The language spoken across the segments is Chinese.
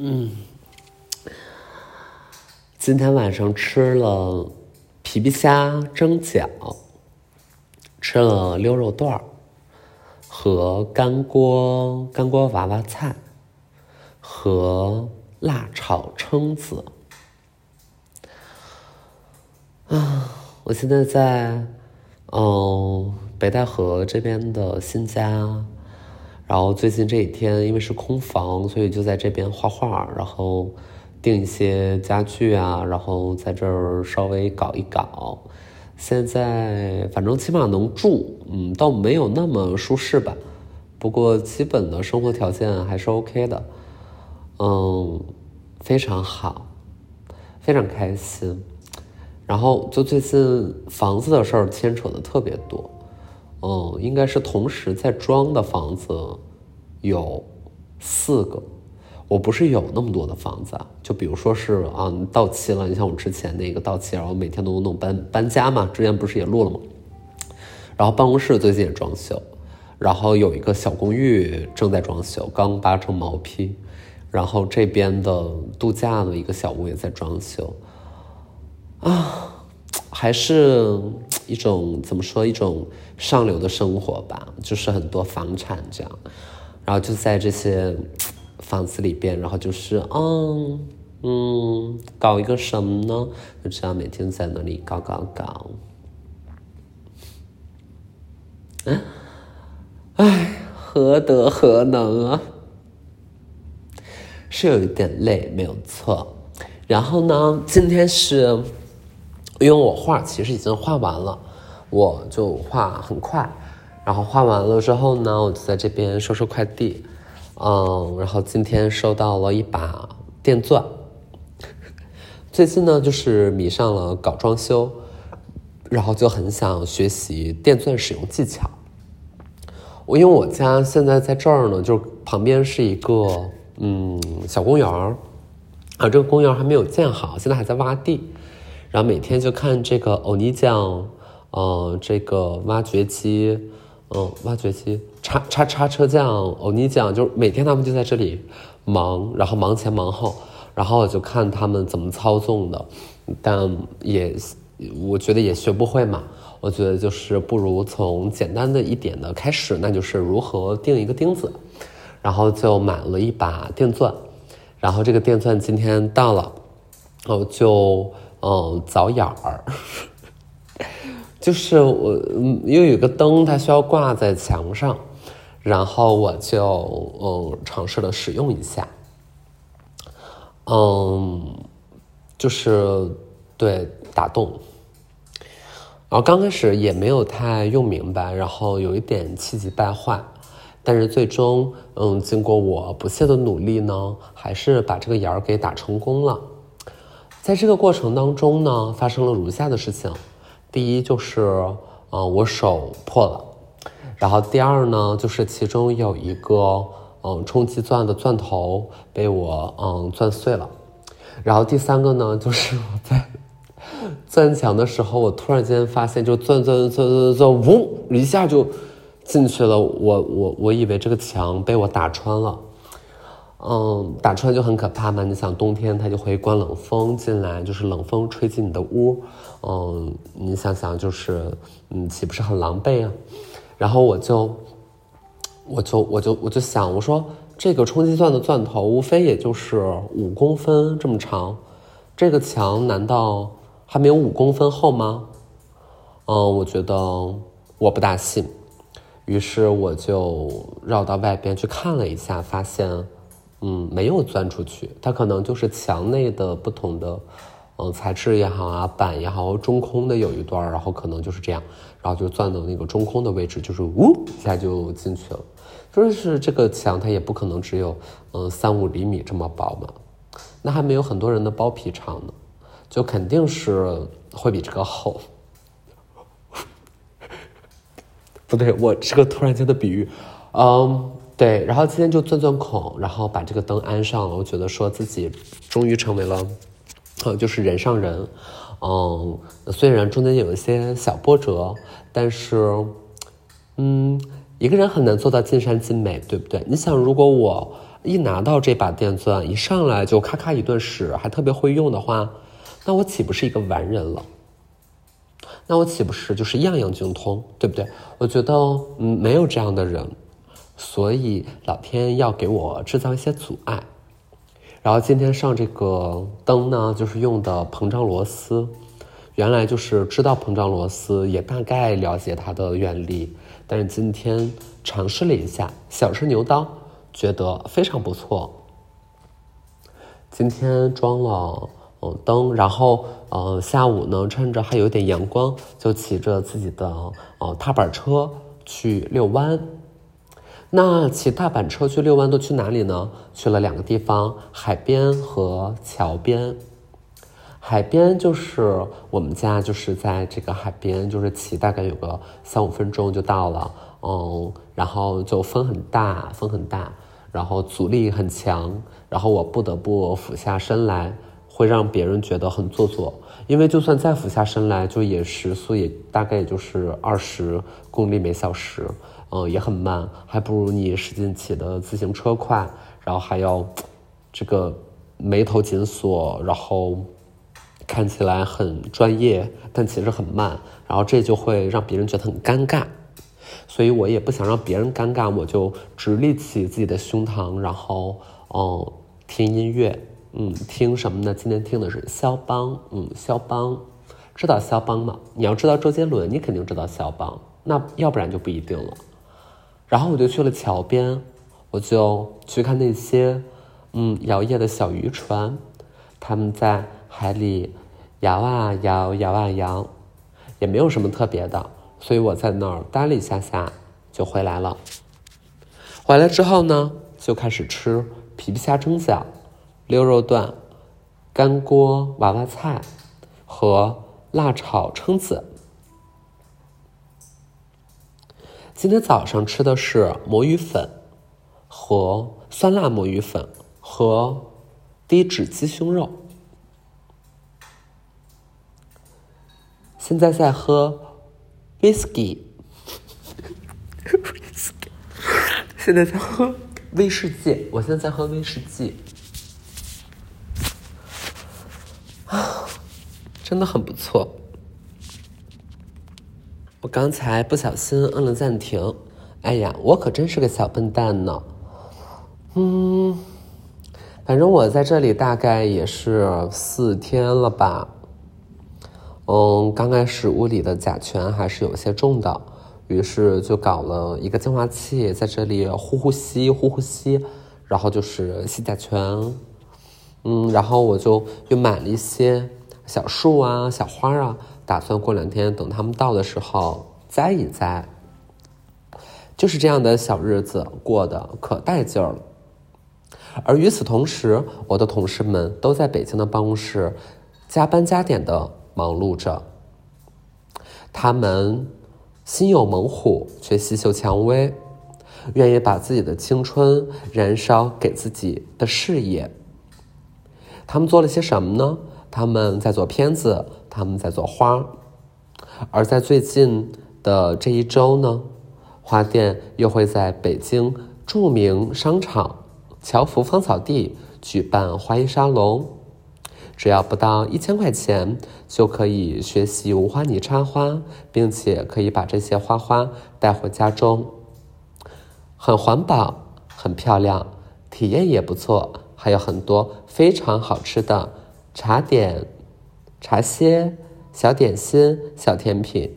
嗯，今天晚上吃了皮皮虾蒸饺，吃了溜肉段儿和干锅干锅娃娃菜和辣炒蛏子。啊，我现在在嗯北戴河这边的新家。然后最近这几天，因为是空房，所以就在这边画画，然后订一些家具啊，然后在这儿稍微搞一搞。现在反正起码能住，嗯，倒没有那么舒适吧，不过基本的生活条件还是 OK 的，嗯，非常好，非常开心。然后就最近房子的事儿牵扯的特别多。嗯，应该是同时在装的房子有四个，我不是有那么多的房子。就比如说是啊，到期了，你像我之前那个到期，然后每天都弄搬搬家嘛，之前不是也录了吗？然后办公室最近也装修，然后有一个小公寓正在装修，刚扒成毛坯，然后这边的度假的一个小屋也在装修，啊。还是一种怎么说一种上流的生活吧，就是很多房产这样，然后就在这些房子里边，然后就是嗯嗯，搞一个什么呢？就这样每天在那里搞搞搞，嗯，哎，何德何能啊？是有一点累，没有错。然后呢，今天是。因为我画其实已经画完了，我就画很快，然后画完了之后呢，我就在这边收收快递，嗯，然后今天收到了一把电钻。最近呢，就是迷上了搞装修，然后就很想学习电钻使用技巧。我因为我家现在在这儿呢，就旁边是一个嗯小公园儿，啊，这个公园还没有建好，现在还在挖地。然后每天就看这个欧尼酱，嗯，这个挖掘机，嗯，挖掘机，叉叉叉车匠，欧尼酱，就是每天他们就在这里忙，然后忙前忙后，然后就看他们怎么操纵的，但也我觉得也学不会嘛，我觉得就是不如从简单的一点的开始，那就是如何钉一个钉子，然后就买了一把电钻，然后这个电钻今天到了，哦就。嗯，凿眼儿，就是我，因为有个灯，它需要挂在墙上，然后我就嗯尝试了使用一下，嗯，就是对打洞，然后刚开始也没有太用明白，然后有一点气急败坏，但是最终嗯经过我不懈的努力呢，还是把这个眼儿给打成功了。在这个过程当中呢，发生了如下的事情：第一就是，嗯，我手破了；然后第二呢，就是其中有一个，嗯，冲击钻的钻头被我，嗯，钻碎了；然后第三个呢，就是我在 钻墙的时候，我突然间发现，就钻钻钻钻钻，嗡，一下就进去了。我我我以为这个墙被我打穿了。嗯，打穿就很可怕嘛。你想冬天它就会关冷风进来，就是冷风吹进你的屋。嗯，你想想就是，嗯，岂不是很狼狈啊？然后我就，我就，我就，我就想，我说这个冲击钻的钻头无非也就是五公分这么长，这个墙难道还没有五公分厚吗？嗯，我觉得我不大信。于是我就绕到外边去看了一下，发现。嗯，没有钻出去，它可能就是墙内的不同的，嗯，材质也好啊，板也好，中空的有一段，然后可能就是这样，然后就钻到那个中空的位置，就是呜一下就进去了。就是这个墙，它也不可能只有嗯三五厘米这么薄嘛，那还没有很多人的包皮长呢，就肯定是会比这个厚。不对，我这个突然间的比喻，嗯。对，然后今天就钻钻孔，然后把这个灯安上了。我觉得说自己终于成为了，呃，就是人上人。嗯，虽然中间有一些小波折，但是，嗯，一个人很难做到尽善尽美，对不对？你想，如果我一拿到这把电钻，一上来就咔咔一顿使，还特别会用的话，那我岂不是一个完人了？那我岂不是就是样样精通，对不对？我觉得嗯，没有这样的人，所以老天要给我制造一些阻碍。然后今天上这个灯呢，就是用的膨胀螺丝，原来就是知道膨胀螺丝，也大概了解它的原理，但是今天尝试了一下，小试牛刀，觉得非常不错。今天装了。嗯，灯，然后，呃，下午呢，趁着还有点阳光，就骑着自己的呃踏板车去遛弯。那骑踏板车去遛弯都去哪里呢？去了两个地方，海边和桥边。海边就是我们家就是在这个海边，就是骑大概有个三五分钟就到了。嗯，然后就风很大，风很大，然后阻力很强，然后我不得不俯下身来。会让别人觉得很做作，因为就算再俯下身来，就也时速也大概也就是二十公里每小时，嗯，也很慢，还不如你使劲骑的自行车快。然后还要这个眉头紧锁，然后看起来很专业，但其实很慢。然后这就会让别人觉得很尴尬，所以我也不想让别人尴尬，我就直立起自己的胸膛，然后嗯听音乐。嗯，听什么呢？今天听的是肖邦。嗯，肖邦，知道肖邦吗？你要知道周杰伦，你肯定知道肖邦。那要不然就不一定了。然后我就去了桥边，我就去看那些嗯摇曳的小渔船，他们在海里摇啊摇，摇啊摇，也没有什么特别的。所以我在那儿待了一下下，就回来了。回来之后呢，就开始吃皮皮虾蒸饺。溜肉段、干锅娃娃菜和辣炒蛏子。今天早上吃的是魔芋粉和酸辣魔芋粉和低脂鸡胸肉。现在在喝 whisky，现在在喝威士忌。我现在在喝威士忌。真的很不错。我刚才不小心摁了暂停，哎呀，我可真是个小笨蛋呢。嗯，反正我在这里大概也是四天了吧。嗯，刚开始屋里的甲醛还是有些重的，于是就搞了一个净化器，在这里呼呼吸，呼呼吸，然后就是吸甲醛。嗯，然后我就又买了一些。小树啊，小花啊，打算过两天等他们到的时候栽一栽。就是这样的小日子过得可带劲儿了。而与此同时，我的同事们都在北京的办公室加班加点的忙碌着。他们心有猛虎，却细嗅蔷薇，愿意把自己的青春燃烧给自己的事业。他们做了些什么呢？他们在做片子，他们在做花，而在最近的这一周呢，花店又会在北京著名商场侨福芳草地举办花艺沙龙，只要不到一千块钱，就可以学习无花泥插花，并且可以把这些花花带回家中，很环保，很漂亮，体验也不错，还有很多非常好吃的。茶点、茶歇、小点心、小甜品。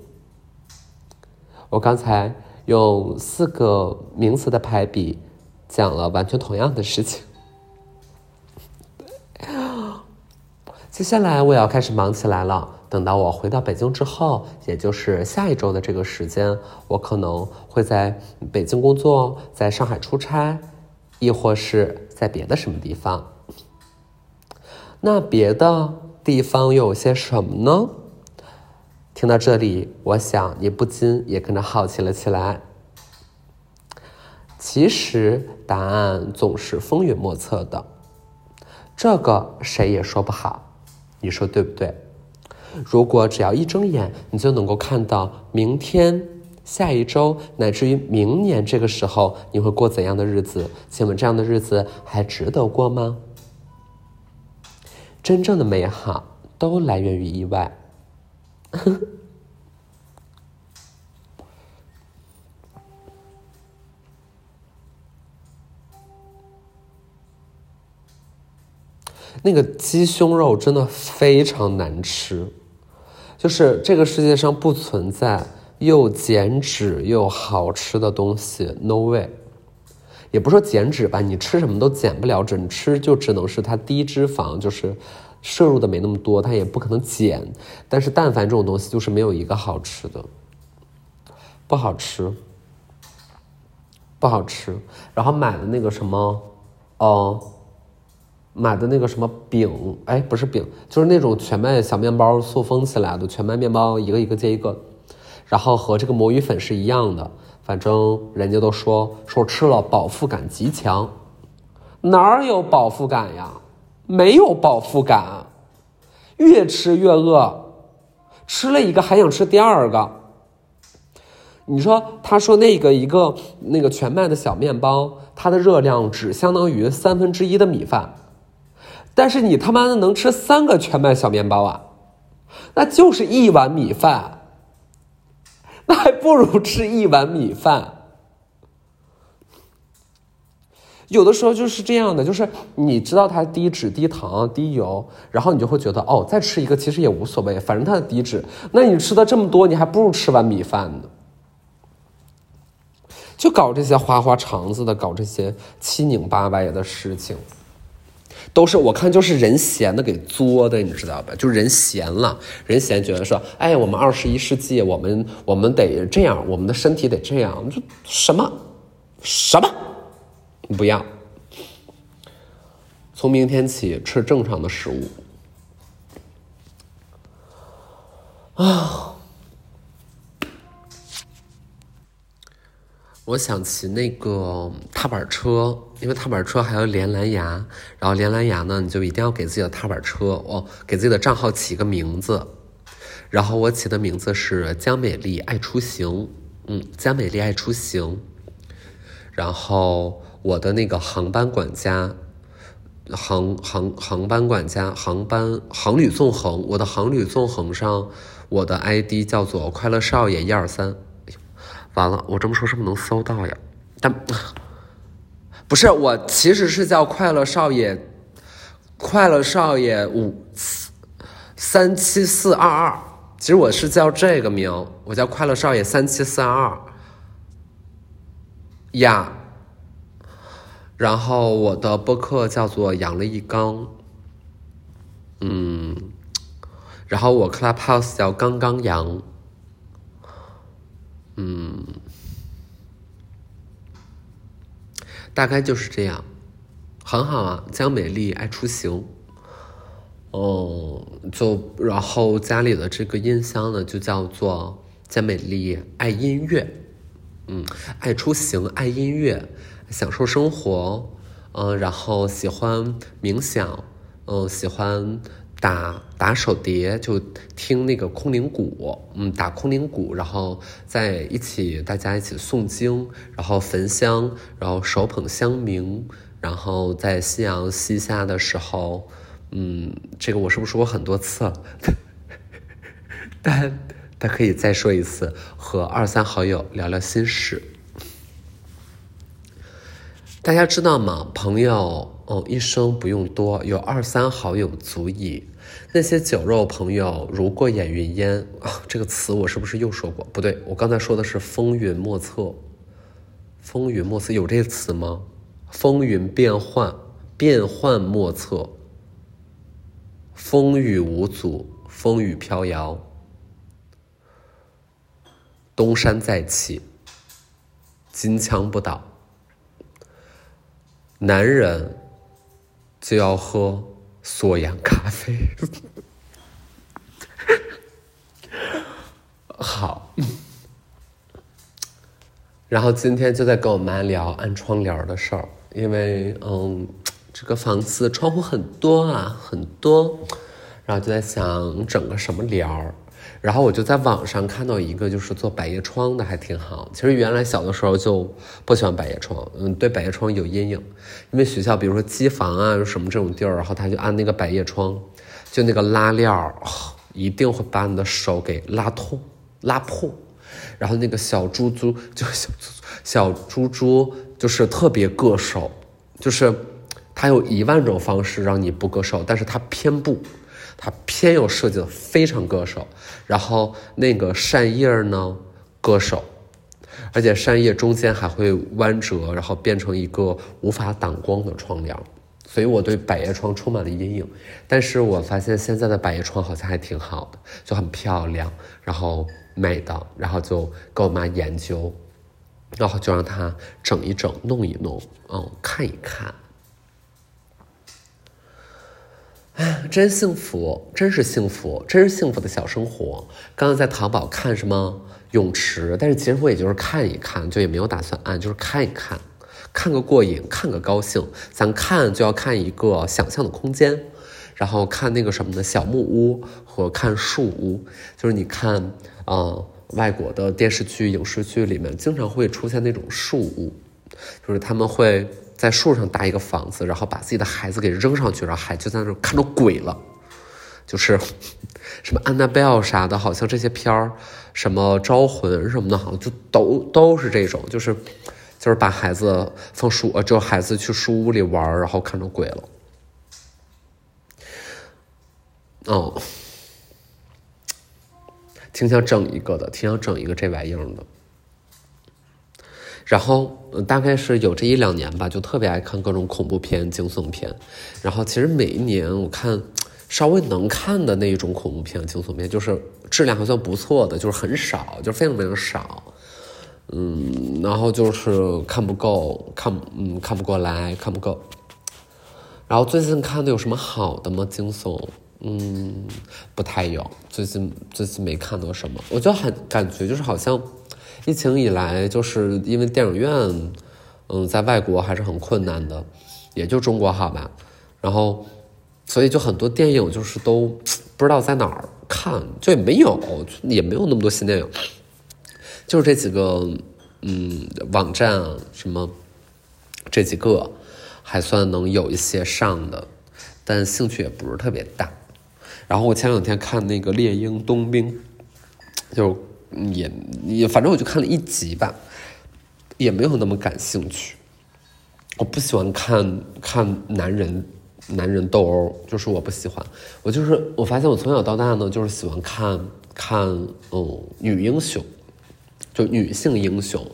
我刚才用四个名词的排比讲了完全同样的事情。接下来我要开始忙起来了。等到我回到北京之后，也就是下一周的这个时间，我可能会在北京工作，在上海出差，亦或是在别的什么地方。那别的地方又有些什么呢？听到这里，我想你不禁也跟着好奇了起来。其实答案总是风云莫测的，这个谁也说不好，你说对不对？如果只要一睁眼，你就能够看到明天下一周乃至于明年这个时候你会过怎样的日子？请问这样的日子还值得过吗？真正的美好都来源于意外。那个鸡胸肉真的非常难吃，就是这个世界上不存在又减脂又好吃的东西，no way。也不说减脂吧，你吃什么都减不了脂，你吃就只能是它低脂肪，就是摄入的没那么多，它也不可能减。但是但凡这种东西，就是没有一个好吃的，不好吃，不好吃。然后买的那个什么，哦。买的那个什么饼，哎，不是饼，就是那种全麦小面包塑封起来的全麦面包，一个一个接一个，然后和这个魔芋粉是一样的，反正人家都说说吃了饱腹感极强，哪有饱腹感呀？没有饱腹感，越吃越饿，吃了一个还想吃第二个。你说，他说那个一个那个全麦的小面包，它的热量只相当于三分之一的米饭。但是你他妈的能吃三个全麦小面包啊？那就是一碗米饭，还不如吃一碗米饭。有的时候就是这样的，就是你知道它低脂、低糖、低油，然后你就会觉得哦，再吃一个其实也无所谓，反正它的低脂。那你吃的这么多，你还不如吃碗米饭呢。就搞这些花花肠子的，搞这些七拧八歪的事情。都是我看就是人闲的给作的，你知道吧？就人闲了，人闲觉得说，哎，我们二十一世纪，我们我们得这样，我们的身体得这样，就什么什么不要。从明天起吃正常的食物啊。我想骑那个踏板车，因为踏板车还要连蓝牙，然后连蓝牙呢，你就一定要给自己的踏板车哦，给自己的账号起一个名字。然后我起的名字是江美丽爱出行，嗯，江美丽爱出行。然后我的那个航班管家，航航航班管家，航班航旅纵横，我的航旅纵横上，我的 ID 叫做快乐少爷一二三。完了，我这么说是不是能搜到呀？但不是，我其实是叫快乐少爷，快乐少爷五三七四二二。其实我是叫这个名，我叫快乐少爷三七四二二呀。然后我的播客叫做养了一缸，嗯，然后我 Clubhouse 叫刚刚阳。嗯，大概就是这样，很好啊。江美丽爱出行，哦，就然后家里的这个音箱呢，就叫做江美丽爱音乐，嗯，爱出行，爱音乐，享受生活，嗯，然后喜欢冥想，嗯，喜欢。打打手碟就听那个空灵鼓，嗯，打空灵鼓，然后在一起大家一起诵经，然后焚香，然后手捧香茗，然后在夕阳西下的时候，嗯，这个我是不是说过很多次了？但他可以再说一次，和二三好友聊聊心事。大家知道吗？朋友，哦，一生不用多，有二三好友足矣。那些酒肉朋友如过眼云烟，这个词我是不是又说过？不对，我刚才说的是风云莫测。风云莫测有这个词吗？风云变幻，变幻莫测。风雨无阻，风雨飘摇。东山再起，金枪不倒。男人就要喝锁阳咖啡。好，然后今天就在跟我妈聊安窗帘的事儿，因为嗯，这个房子窗户很多啊，很多，然后就在想整个什么帘儿，然后我就在网上看到一个，就是做百叶窗的，还挺好。其实原来小的时候就不喜欢百叶窗，嗯，对百叶窗有阴影，因为学校比如说机房啊什么这种地儿，然后他就安那个百叶窗，就那个拉链儿，一定会把你的手给拉痛、拉破。然后那个小猪猪，就小猪小猪猪，就是特别硌手，就是它有一万种方式让你不硌手，但是它偏不。它偏有设计的非常割手，然后那个扇叶呢割手，而且扇叶中间还会弯折，然后变成一个无法挡光的窗帘，所以我对百叶窗充满了阴影。但是我发现现在的百叶窗好像还挺好的，就很漂亮，然后美的，然后就跟我妈研究，然后就让她整一整，弄一弄，嗯，看一看。哎，真幸福，真是幸福，真是幸福的小生活。刚刚在淘宝看什么泳池，但是其实我也就是看一看，就也没有打算按，就是看一看，看个过瘾，看个高兴。咱看就要看一个想象的空间，然后看那个什么的小木屋和看树屋，就是你看，呃，外国的电视剧、影视剧里面经常会出现那种树屋，就是他们会。在树上搭一个房子，然后把自己的孩子给扔上去，然后孩子就在那看到鬼了，就是 什么安娜贝尔啥的，好像这些片儿，什么招魂什么的，好像就都都是这种，就是就是把孩子放书，就孩子去书屋里玩，然后看到鬼了。哦，挺想整一个的，挺想整一个这玩意儿的。然后，大概是有这一两年吧，就特别爱看各种恐怖片、惊悚片。然后，其实每一年我看稍微能看的那一种恐怖片、惊悚片，就是质量还算不错的，就是很少，就非常非常少。嗯，然后就是看不够，看嗯看不过来，看不够。然后最近看的有什么好的吗？惊悚？嗯，不太有。最近最近没看到什么，我就很感觉就是好像。疫情以来，就是因为电影院，嗯，在外国还是很困难的，也就中国好吧。然后，所以就很多电影就是都不知道在哪儿看，就也没有，也没有那么多新电影。就是这几个，嗯，网站啊，什么这几个还算能有一些上的，但兴趣也不是特别大。然后我前两天看那个《猎鹰冬兵》，就。也也，反正我就看了一集吧，也没有那么感兴趣。我不喜欢看看男人男人斗殴，就是我不喜欢。我就是我发现我从小到大呢，就是喜欢看看嗯女英雄，就女性英雄。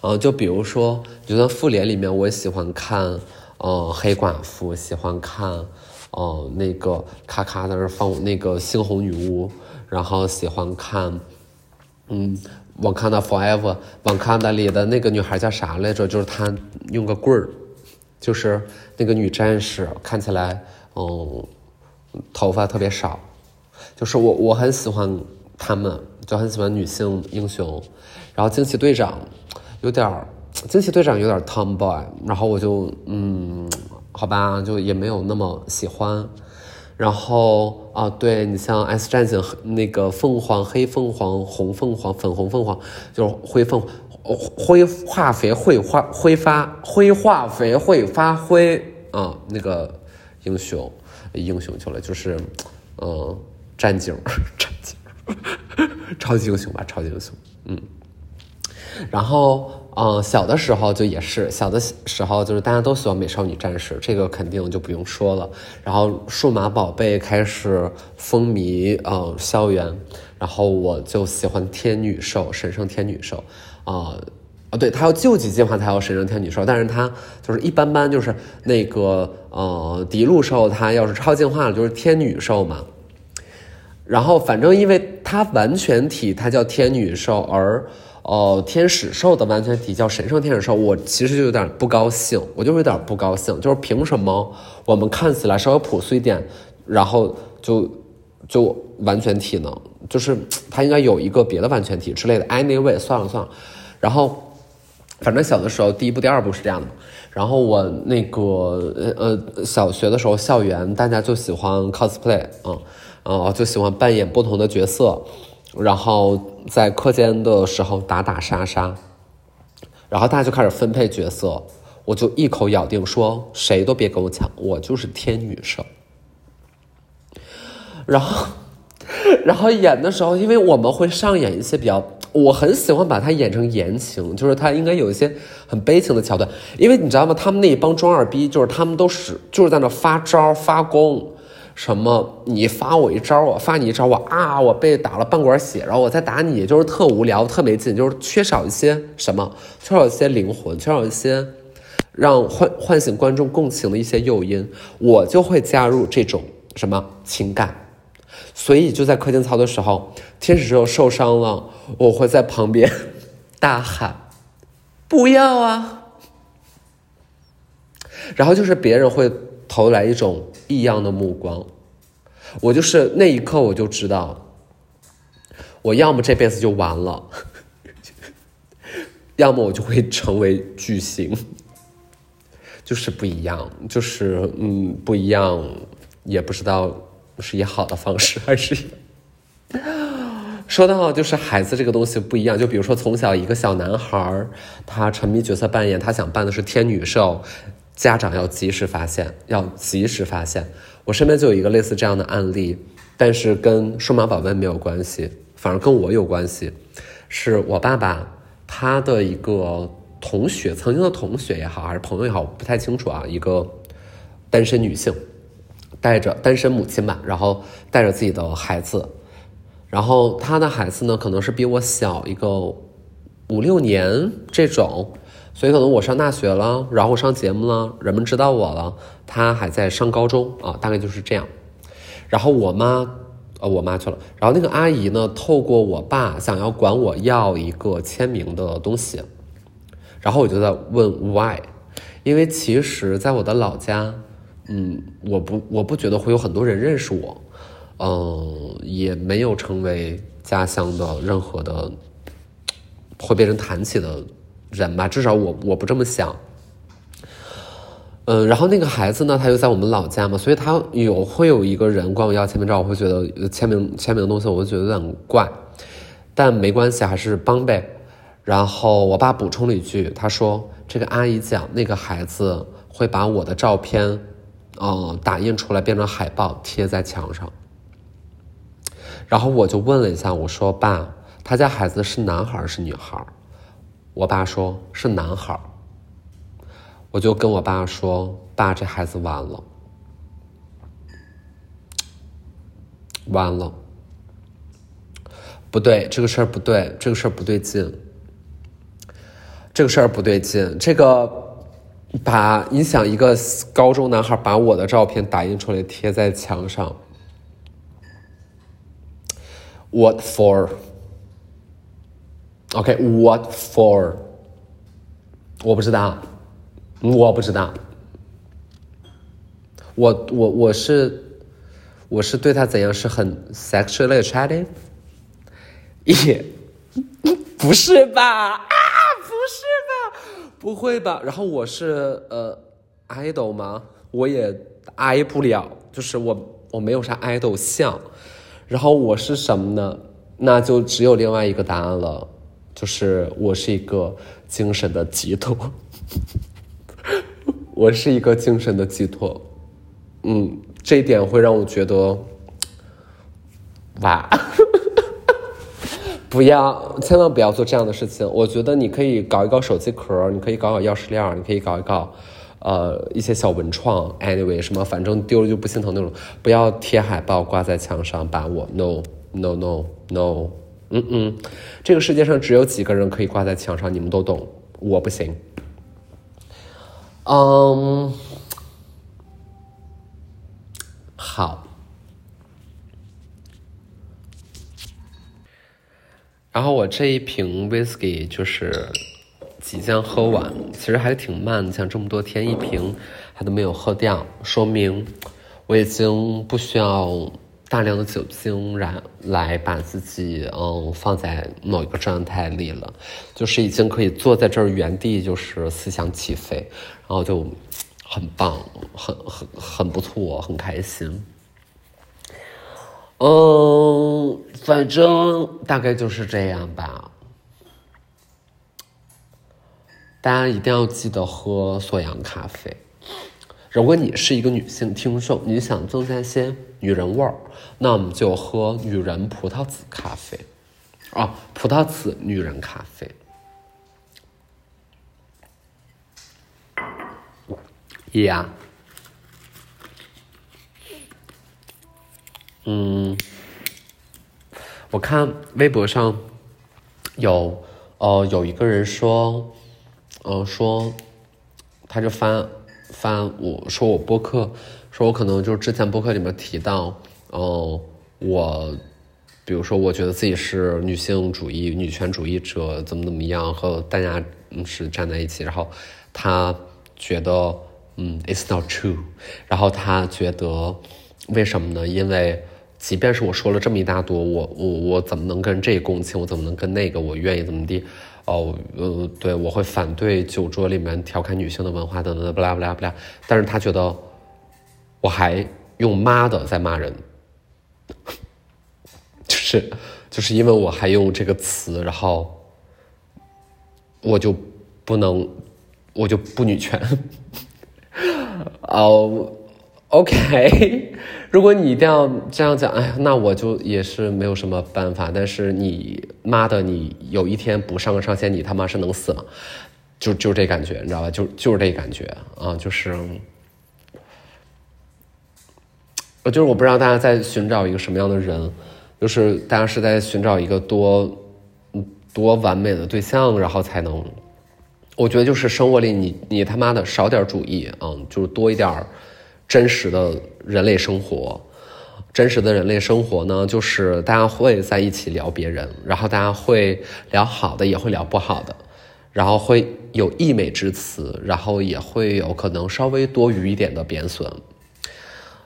呃，就比如说，就在复联里面，我喜欢看呃黑寡妇，喜欢看呃那个咔咔在那放那个猩红女巫，然后喜欢看。嗯，网咖的 Forever，网咖的里的那个女孩叫啥来着？就是她用个棍儿，就是那个女战士，看起来嗯，头发特别少，就是我我很喜欢他们，就很喜欢女性英雄。然后惊奇队长有点儿，惊奇队长有点 Tomboy，然后我就嗯，好吧，就也没有那么喜欢。然后啊，对你像 S 战警那个凤凰、黑凤凰、红凤凰、粉红凤凰，就是灰凤灰化肥会发挥发灰化肥会发灰啊，那个英雄英雄去了，就是嗯战警战警 超级英雄吧，超级英雄，嗯，然后。嗯，小的时候就也是小的时候，就是大家都喜欢美少女战士，这个肯定就不用说了。然后数码宝贝开始风靡呃校园，然后我就喜欢天女兽，神圣天女兽，啊啊，对，它要救济进化才有神圣天女兽，但是它就是一般般，就是那个呃迪路兽，它要是超进化了就是天女兽嘛。然后反正因为它完全体，它叫天女兽，而。哦，天使兽的完全体叫神圣天使兽，我其实就有点不高兴，我就有点不高兴，就是凭什么我们看起来稍微朴素一点，然后就就完全体呢？就是它应该有一个别的完全体之类的。Anyway，算了算了。然后反正小的时候第一部、第二部是这样的。然后我那个呃小学的时候校园大家就喜欢 cosplay 嗯，呃，就喜欢扮演不同的角色，然后在课间的时候打打杀杀，然后大家就开始分配角色，我就一口咬定说谁都别跟我抢，我就是天女生。然后，然后演的时候，因为我们会上演一些比较。我很喜欢把它演成言情，就是它应该有一些很悲情的桥段，因为你知道吗？他们那一帮中二逼，就是他们都是就是在那发招发功，什么你发我一招，我发你一招，我啊我被打了半管血，然后我再打你，就是特无聊特没劲，就是缺少一些什么，缺少一些灵魂，缺少一些让唤唤醒观众共情的一些诱因，我就会加入这种什么情感。所以就在课间操的时候，天使兽受伤了，我会在旁边大喊：“不要啊！”然后就是别人会投来一种异样的目光，我就是那一刻我就知道，我要么这辈子就完了，要么我就会成为巨星，就是不一样，就是嗯不一样，也不知道。是以好的方式，还是说到就是孩子这个东西不一样？就比如说从小一个小男孩他沉迷角色扮演，他想扮的是天女兽，家长要及时发现，要及时发现。我身边就有一个类似这样的案例，但是跟数码宝贝没有关系，反而跟我有关系。是我爸爸他的一个同学，曾经的同学也好，还是朋友也好，不太清楚啊。一个单身女性。带着单身母亲吧，然后带着自己的孩子，然后他的孩子呢，可能是比我小一个五六年这种，所以可能我上大学了，然后我上节目了，人们知道我了，他还在上高中啊，大概就是这样。然后我妈，呃，我妈去了，然后那个阿姨呢，透过我爸想要管我要一个签名的东西，然后我就在问 why，因为其实在我的老家。嗯，我不，我不觉得会有很多人认识我，嗯，也没有成为家乡的任何的会被人谈起的人吧，至少我我不这么想。嗯，然后那个孩子呢，他又在我们老家嘛，所以他有会有一个人管我要签名照，我会觉得签名签名的东西，我会觉得有点怪，但没关系，还是帮呗。然后我爸补充了一句，他说：“这个阿姨讲，那个孩子会把我的照片。”嗯，打印出来变成海报贴在墙上，然后我就问了一下，我说：“爸，他家孩子是男孩是女孩？”我爸说是男孩。我就跟我爸说：“爸，这孩子完了，完了，不对，这个事儿不对，这个事儿不对劲，这个事儿不对劲，这个。”把你想一个高中男孩把我的照片打印出来贴在墙上，What for？” OK，what for？我不知道，我不知道，我我我是我是对他怎样是很 sexually attractive？也不是吧？啊，不是吧？不会吧？然后我是呃，idol 吗？我也挨不了，就是我我没有啥 idol 像。然后我是什么呢？那就只有另外一个答案了，就是我是一个精神的寄托。我是一个精神的寄托。嗯，这一点会让我觉得，哇。不要，千万不要做这样的事情。我觉得你可以搞一搞手机壳，你可以搞搞钥匙链，你可以搞一搞，呃，一些小文创。Anyway，什么反正丢了就不心疼那种。不要贴海报挂在墙上，把我 No No No No，嗯嗯，这个世界上只有几个人可以挂在墙上，你们都懂，我不行。嗯，好。然后我这一瓶 whisky 就是即将喝完，其实还挺慢，像这么多天一瓶还都没有喝掉，说明我已经不需要大量的酒精来来把自己嗯放在某一个状态里了，就是已经可以坐在这儿原地就是思想起飞，然后就很棒，很很很不错，很开心。嗯，反正大概就是这样吧。大家一定要记得喝锁阳咖啡。如果你是一个女性听众，你想增加些女人味儿，那我们就喝女人葡萄籽咖啡。啊，葡萄籽女人咖啡。呀，嗯，我看微博上有，呃，有一个人说，呃，说，他就翻翻我说我播客，说我可能就是之前播客里面提到，哦，我，比如说我觉得自己是女性主义、女权主义者，怎么怎么样，和大家是站在一起，然后他觉得。嗯，It's not true。然后他觉得，为什么呢？因为即便是我说了这么一大多，我我我怎么能跟这共情？我怎么能跟那个我愿意怎么地？哦，呃，对我会反对酒桌里面调侃女性的文化等等，不啦不啦不啦。但是他觉得我还用妈的在骂人，就是就是因为我还用这个词，然后我就不能，我就不女权。哦，OK，如果你一定要这样讲，哎，那我就也是没有什么办法。但是你妈的，你有一天不上纲上线，你他妈是能死吗？就就这感觉，你知道吧？就就是这感觉啊，就是，就是我不知道大家在寻找一个什么样的人，就是大家是在寻找一个多多完美的对象，然后才能。我觉得就是生活里你你他妈的少点主义，嗯，就是多一点真实的人类生活。真实的人类生活呢，就是大家会在一起聊别人，然后大家会聊好的，也会聊不好的，然后会有溢美之词，然后也会有可能稍微多余一点的贬损。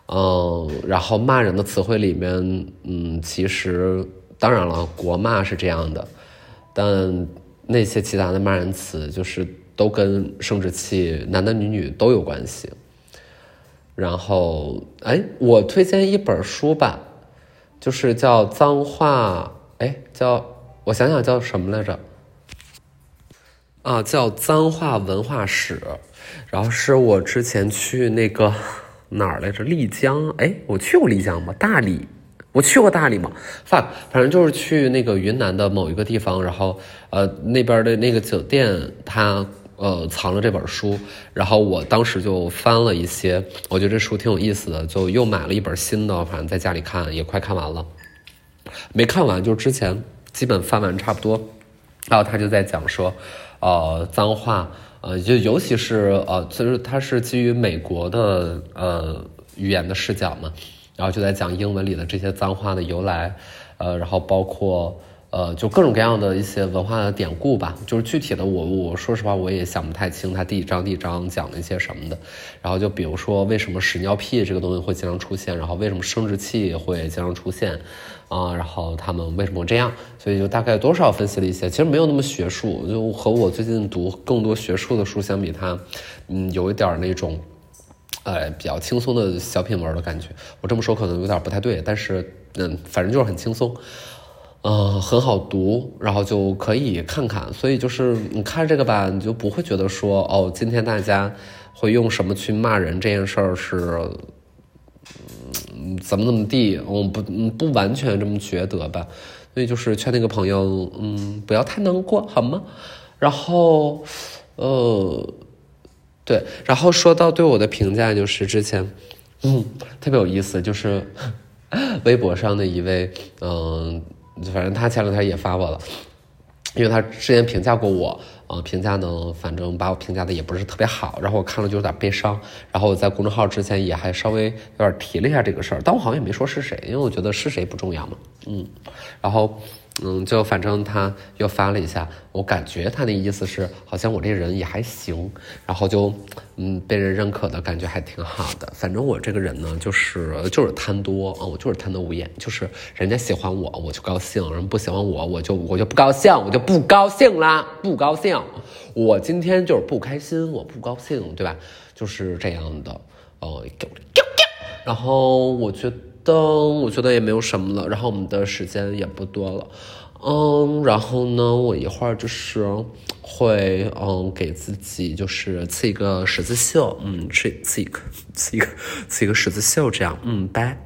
嗯，然后骂人的词汇里面，嗯，其实当然了，国骂是这样的，但。那些其他的骂人词，就是都跟生殖器，男男女女都有关系。然后，哎，我推荐一本书吧，就是叫《脏话》，哎，叫我想想叫什么来着？啊，叫《脏话文化史》。然后是我之前去那个 哪儿来着？丽江？哎，我去过丽江吗？大理。我去过大理嘛，反反正就是去那个云南的某一个地方，然后呃那边的那个酒店，它呃藏了这本书，然后我当时就翻了一些，我觉得这书挺有意思的，就又买了一本新的，反正在家里看也快看完了，没看完，就是之前基本翻完差不多，然后他就在讲说，呃脏话，呃就尤其是呃就是他是基于美国的呃语言的视角嘛。然后就在讲英文里的这些脏话的由来，呃，然后包括呃，就各种各样的一些文化的典故吧。就是具体的，我我说实话我也想不太清，它第一章第一章讲了一些什么的。然后就比如说，为什么屎尿屁这个东西会经常出现？然后为什么生殖器会经常出现？啊，然后他们为什么这样？所以就大概多少分析了一些，其实没有那么学术，就和我最近读更多学术的书相比，它嗯有一点那种。呃，比较轻松的小品文的感觉，我这么说可能有点不太对，但是嗯，反正就是很轻松，嗯，很好读，然后就可以看看。所以就是你看这个吧，你就不会觉得说哦，今天大家会用什么去骂人这件事儿是，嗯，怎么怎么地，我不不完全这么觉得吧。所以就是劝那个朋友，嗯，不要太难过，好吗？然后，呃。对，然后说到对我的评价，就是之前，嗯，特别有意思，就是微博上的一位，嗯，反正他前两天也发我了，因为他之前评价过我，啊，评价呢，反正把我评价的也不是特别好，然后我看了就有点悲伤，然后我在公众号之前也还稍微有点提了一下这个事儿，但我好像也没说是谁，因为我觉得是谁不重要嘛，嗯，然后。嗯，就反正他又发了一下，我感觉他那意思是，好像我这人也还行，然后就，嗯，被人认可的感觉还挺好的。反正我这个人呢，就是就是贪多啊，我就是贪得无厌，就是人家喜欢我我就高兴，人不喜欢我我就我就不高兴，我就不高兴啦，不高兴。我今天就是不开心，我不高兴，对吧？就是这样的，呃，然后我觉得灯我觉得也没有什么了，然后我们的时间也不多了。嗯，然后呢，我一会儿就是会嗯给自己就是刺一个十字绣，嗯，刺刺一个刺一个刺一个十字绣，这样，嗯，拜。